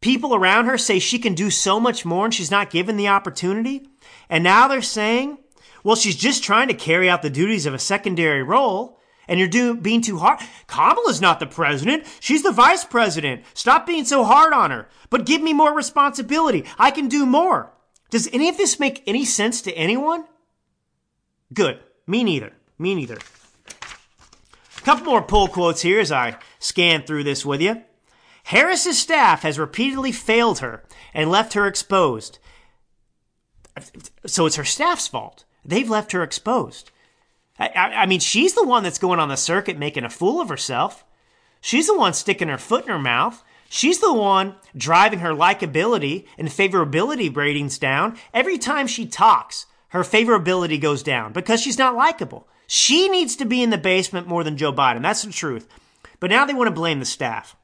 People around her say she can do so much more and she's not given the opportunity. And now they're saying, well, she's just trying to carry out the duties of a secondary role and you're doing being too hard. Kamala's not the president. She's the vice president. Stop being so hard on her. But give me more responsibility. I can do more. Does any of this make any sense to anyone? Good. Me neither. Me neither. A couple more pull quotes here as I scan through this with you. Harris's staff has repeatedly failed her and left her exposed. So it's her staff's fault. They've left her exposed. I, I, mean, she's the one that's going on the circuit making a fool of herself. She's the one sticking her foot in her mouth. She's the one driving her likability and favorability ratings down. Every time she talks, her favorability goes down because she's not likable. She needs to be in the basement more than Joe Biden. That's the truth. But now they want to blame the staff.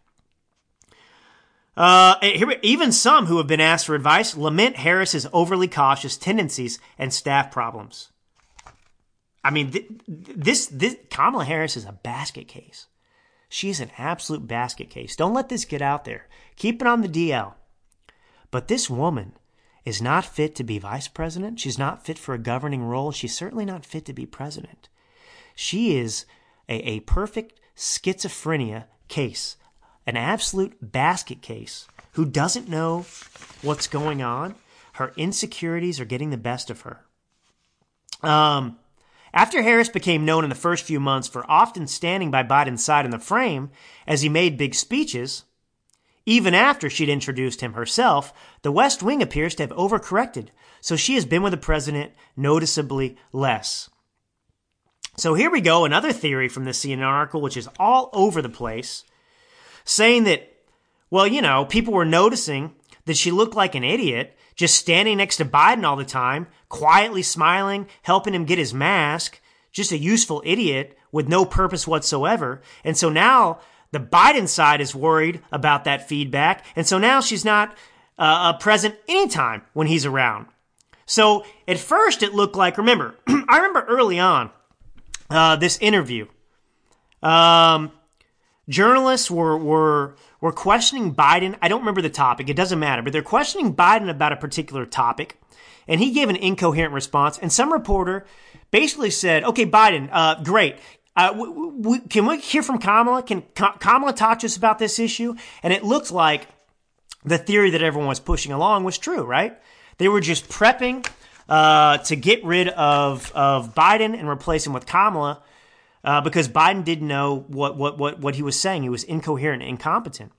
Uh, even some who have been asked for advice lament Harris's overly cautious tendencies and staff problems. I mean, th- this, this Kamala Harris is a basket case. She's an absolute basket case. Don't let this get out there. Keep it on the DL. But this woman is not fit to be vice president. She's not fit for a governing role. She's certainly not fit to be president. She is a, a perfect schizophrenia case an absolute basket case who doesn't know what's going on. Her insecurities are getting the best of her. Um, after Harris became known in the first few months for often standing by Biden's side in the frame as he made big speeches, even after she'd introduced him herself, the West Wing appears to have overcorrected, so she has been with the president noticeably less. So here we go, another theory from the CNN article, which is all over the place saying that, well, you know, people were noticing that she looked like an idiot just standing next to Biden all the time, quietly smiling, helping him get his mask, just a useful idiot with no purpose whatsoever. And so now the Biden side is worried about that feedback. And so now she's not uh, present anytime when he's around. So at first it looked like, remember, *clears throat* I remember early on uh, this interview. Um, journalists were were were questioning Biden. I don't remember the topic. It doesn't matter, but they're questioning Biden about a particular topic, and he gave an incoherent response. And some reporter basically said, "Okay, Biden, uh, great." Uh, w- w- can we hear from Kamala? Can Ka- Kamala talk to us about this issue? And it looked like the theory that everyone was pushing along was true, right? They were just prepping uh, to get rid of of Biden and replace him with Kamala uh, because Biden didn't know what, what, what, what he was saying. He was incoherent and incompetent.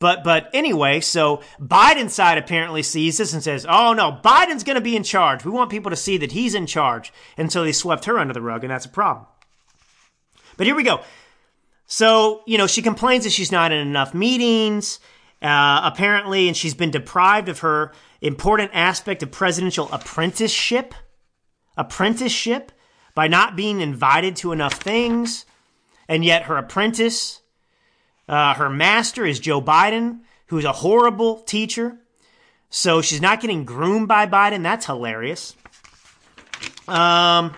But but anyway, so Biden's side apparently sees this and says, "Oh no, Biden's going to be in charge. We want people to see that he's in charge." And so they swept her under the rug, and that's a problem. But here we go. So you know, she complains that she's not in enough meetings, uh, apparently, and she's been deprived of her important aspect of presidential apprenticeship. Apprenticeship by not being invited to enough things, and yet her apprentice, uh, her master is Joe Biden, who's a horrible teacher. So she's not getting groomed by Biden. That's hilarious. Um,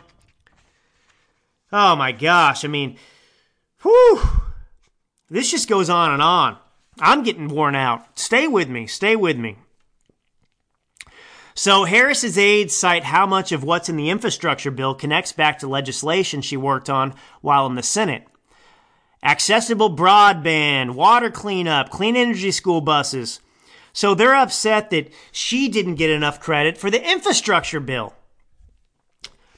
oh my gosh. I mean, whew. This just goes on and on. I'm getting worn out. Stay with me. Stay with me. So Harris's aides cite how much of what's in the infrastructure bill connects back to legislation she worked on while in the Senate. Accessible broadband, water cleanup, clean energy school buses. So they're upset that she didn't get enough credit for the infrastructure bill.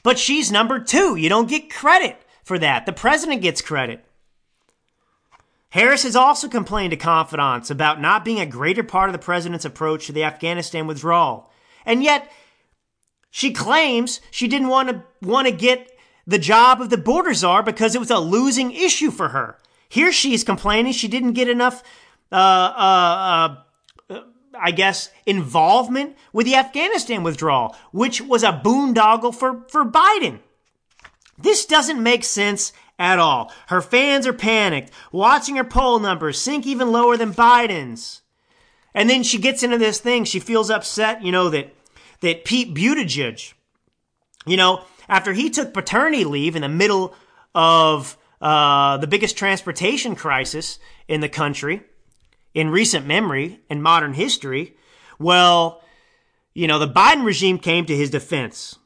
But she's number two. You don't get credit for that. The president gets credit. Harris has also complained to confidants about not being a greater part of the president's approach to the Afghanistan withdrawal and yet, she claims she didn't want to want to get the job of the border czar because it was a losing issue for her. Here she's complaining she didn't get enough, uh, uh, uh, I guess, involvement with the Afghanistan withdrawal, which was a boondoggle for, for Biden. This doesn't make sense at all. Her fans are panicked, watching her poll numbers sink even lower than Biden's. And then she gets into this thing. She feels upset, you know, that, that Pete Buttigieg, you know, after he took paternity leave in the middle of uh, the biggest transportation crisis in the country in recent memory in modern history, well, you know, the Biden regime came to his defense.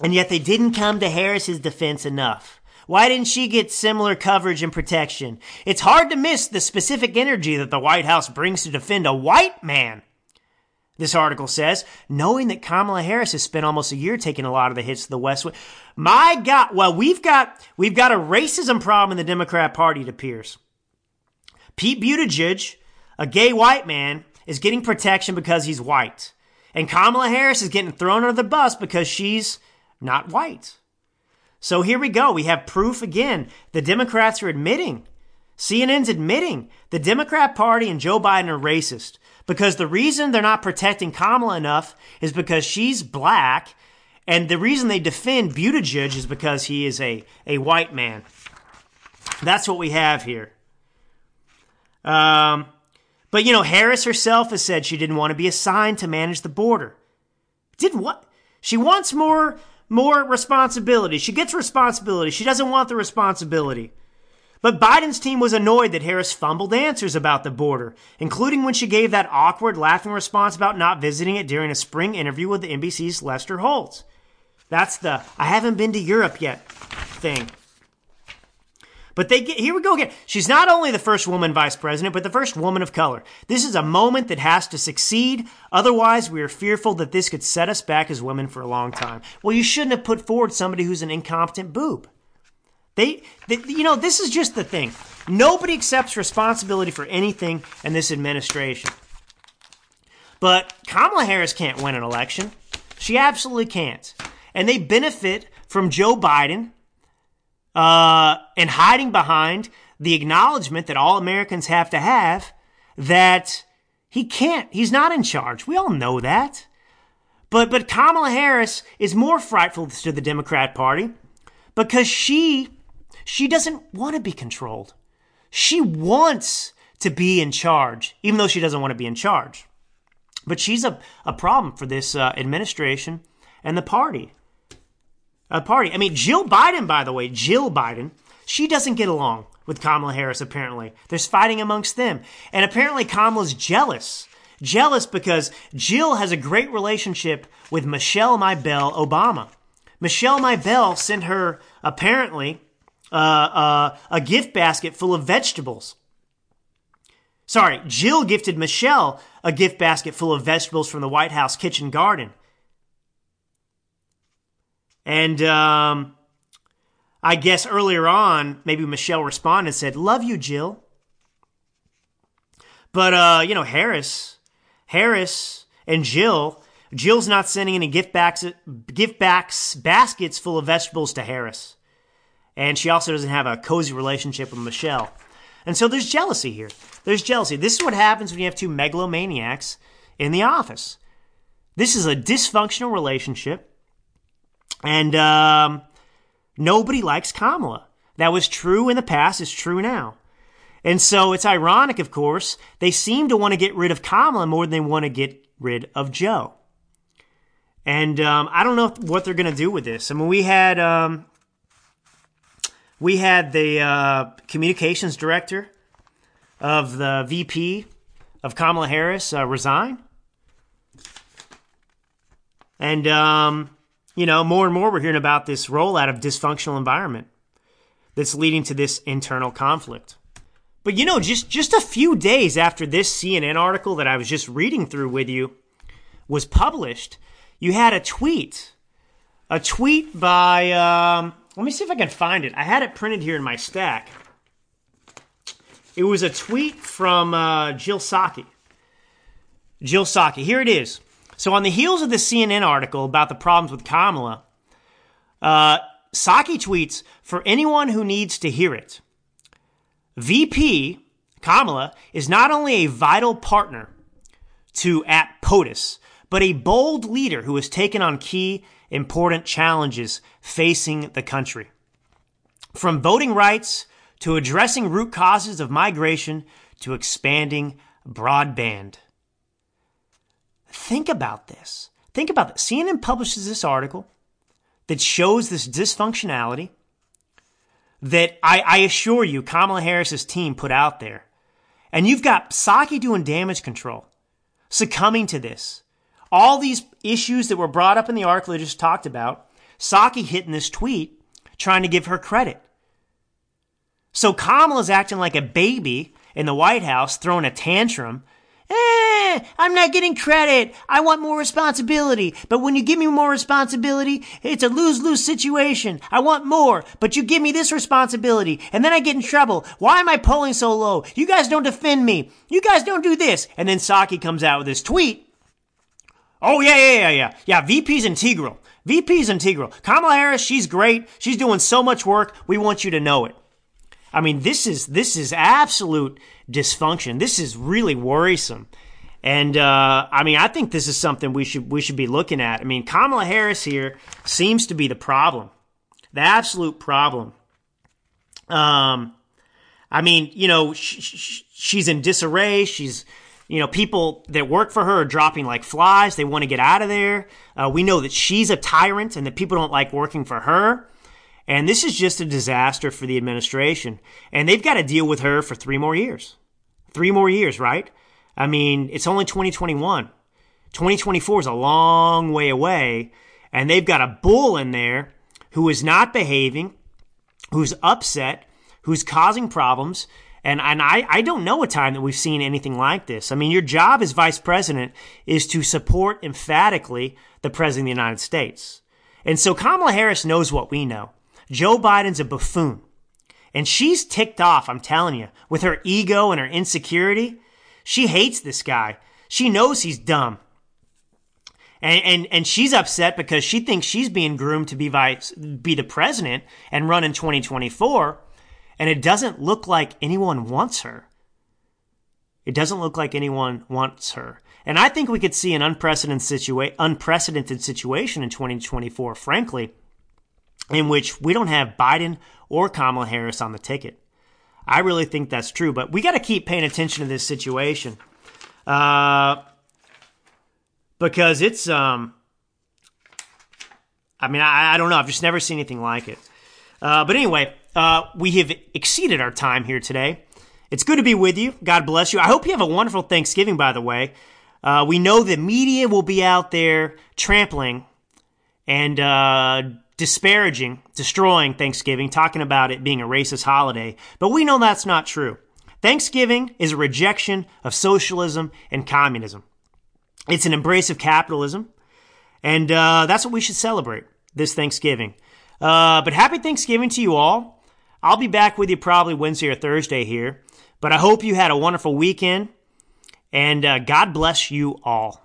And yet they didn't come to Harris's defense enough. Why didn't she get similar coverage and protection? It's hard to miss the specific energy that the White House brings to defend a white man. This article says, knowing that Kamala Harris has spent almost a year taking a lot of the hits to the West Wing. My God, well, we've got we've got a racism problem in the Democrat Party, it appears. Pete Buttigieg, a gay white man, is getting protection because he's white. And Kamala Harris is getting thrown under the bus because she's not white. So here we go. We have proof again. The Democrats are admitting, CNN's admitting, the Democrat Party and Joe Biden are racist because the reason they're not protecting Kamala enough is because she's black. And the reason they defend Buttigieg is because he is a, a white man. That's what we have here. Um, but you know, Harris herself has said she didn't want to be assigned to manage the border. Did what? She wants more more responsibility. She gets responsibility. She doesn't want the responsibility. But Biden's team was annoyed that Harris fumbled answers about the border, including when she gave that awkward, laughing response about not visiting it during a spring interview with the NBC's Lester Holt. That's the I haven't been to Europe yet thing. But they get, here we go again. She's not only the first woman vice president, but the first woman of color. This is a moment that has to succeed. Otherwise, we are fearful that this could set us back as women for a long time. Well, you shouldn't have put forward somebody who's an incompetent boob. They, they you know, this is just the thing. Nobody accepts responsibility for anything in this administration. But Kamala Harris can't win an election. She absolutely can't. And they benefit from Joe Biden uh, and hiding behind the acknowledgement that all Americans have to have that he can't, he's not in charge. We all know that. But, but Kamala Harris is more frightful to the Democrat Party because she, she doesn't want to be controlled. She wants to be in charge, even though she doesn't want to be in charge. But she's a, a problem for this uh, administration and the party a party. I mean, Jill Biden, by the way, Jill Biden, she doesn't get along with Kamala Harris, apparently. There's fighting amongst them. And apparently Kamala's jealous. Jealous because Jill has a great relationship with Michelle Maybell Obama. Michelle Maybell sent her, apparently, uh, uh, a gift basket full of vegetables. Sorry, Jill gifted Michelle a gift basket full of vegetables from the White House kitchen garden. And um, I guess earlier on, maybe Michelle responded and said, Love you, Jill. But, uh, you know, Harris, Harris and Jill, Jill's not sending any gift backs, gift backs, baskets full of vegetables to Harris. And she also doesn't have a cozy relationship with Michelle. And so there's jealousy here. There's jealousy. This is what happens when you have two megalomaniacs in the office. This is a dysfunctional relationship. And um, nobody likes Kamala. That was true in the past, it's true now. And so it's ironic, of course, they seem to want to get rid of Kamala more than they want to get rid of Joe. And um, I don't know what they're going to do with this. I mean, we had um, we had the uh, communications director of the VP of Kamala Harris uh, resign, and um, you know, more and more we're hearing about this rollout of dysfunctional environment that's leading to this internal conflict. But you know, just just a few days after this CNN article that I was just reading through with you was published, you had a tweet, a tweet by. Um, let me see if I can find it. I had it printed here in my stack. It was a tweet from uh, Jill Psaki. Jill Psaki. Here it is. So, on the heels of the CNN article about the problems with Kamala, uh, Psaki tweets For anyone who needs to hear it, VP Kamala is not only a vital partner to at POTUS, but a bold leader who has taken on key, important challenges facing the country. From voting rights to addressing root causes of migration to expanding broadband. Think about this. Think about this. CNN publishes this article that shows this dysfunctionality that I, I assure you Kamala Harris's team put out there. And you've got Psaki doing damage control, succumbing to this. All these issues that were brought up in the article I just talked about, Psaki hitting this tweet, trying to give her credit. So Kamala's acting like a baby in the White House, throwing a tantrum. Eh, I'm not getting credit. I want more responsibility. But when you give me more responsibility, it's a lose lose situation. I want more, but you give me this responsibility, and then I get in trouble. Why am I polling so low? You guys don't defend me. You guys don't do this. And then Psaki comes out with this tweet. Oh, yeah, yeah, yeah, yeah. Yeah, VP's integral. VP's integral. Kamala Harris, she's great. She's doing so much work. We want you to know it. I mean, this is this is absolute dysfunction. This is really worrisome. And uh, I mean, I think this is something we should we should be looking at. I mean, Kamala Harris here seems to be the problem, the absolute problem. Um, I mean, you know, sh- sh- she's in disarray. She's, you know, people that work for her are dropping like flies. They want to get out of there. Uh, we know that she's a tyrant and that people don't like working for her. And this is just a disaster for the administration. And they've got to deal with her for three more years. Three more years, right? I mean, it's only 2021. 2024 is a long way away. And they've got a bull in there who is not behaving, who's upset, who's causing problems. And, and I, I don't know a time that we've seen anything like this. I mean, your job as vice president is to support emphatically the president of the United States. And so Kamala Harris knows what we know. Joe Biden's a buffoon. And she's ticked off, I'm telling you, with her ego and her insecurity. She hates this guy. She knows he's dumb. And, and, and she's upset because she thinks she's being groomed to be vice, be the president and run in 2024. And it doesn't look like anyone wants her. It doesn't look like anyone wants her. And I think we could see an unprecedented, situa- unprecedented situation in 2024, frankly, in which we don't have Biden or Kamala Harris on the ticket. I really think that's true, but we got to keep paying attention to this situation. Uh, because it's, um, I mean, I, I don't know. I've just never seen anything like it. Uh, but anyway, uh, we have exceeded our time here today. It's good to be with you. God bless you. I hope you have a wonderful Thanksgiving, by the way. Uh, we know the media will be out there trampling and uh, disparaging, destroying Thanksgiving, talking about it being a racist holiday. But we know that's not true. Thanksgiving is a rejection of socialism and communism. It's an embrace of capitalism. And uh, that's what we should celebrate this Thanksgiving. Uh, but happy Thanksgiving to you all. I'll be back with you probably Wednesday or Thursday here. But I hope you had a wonderful weekend. And uh, God bless you all.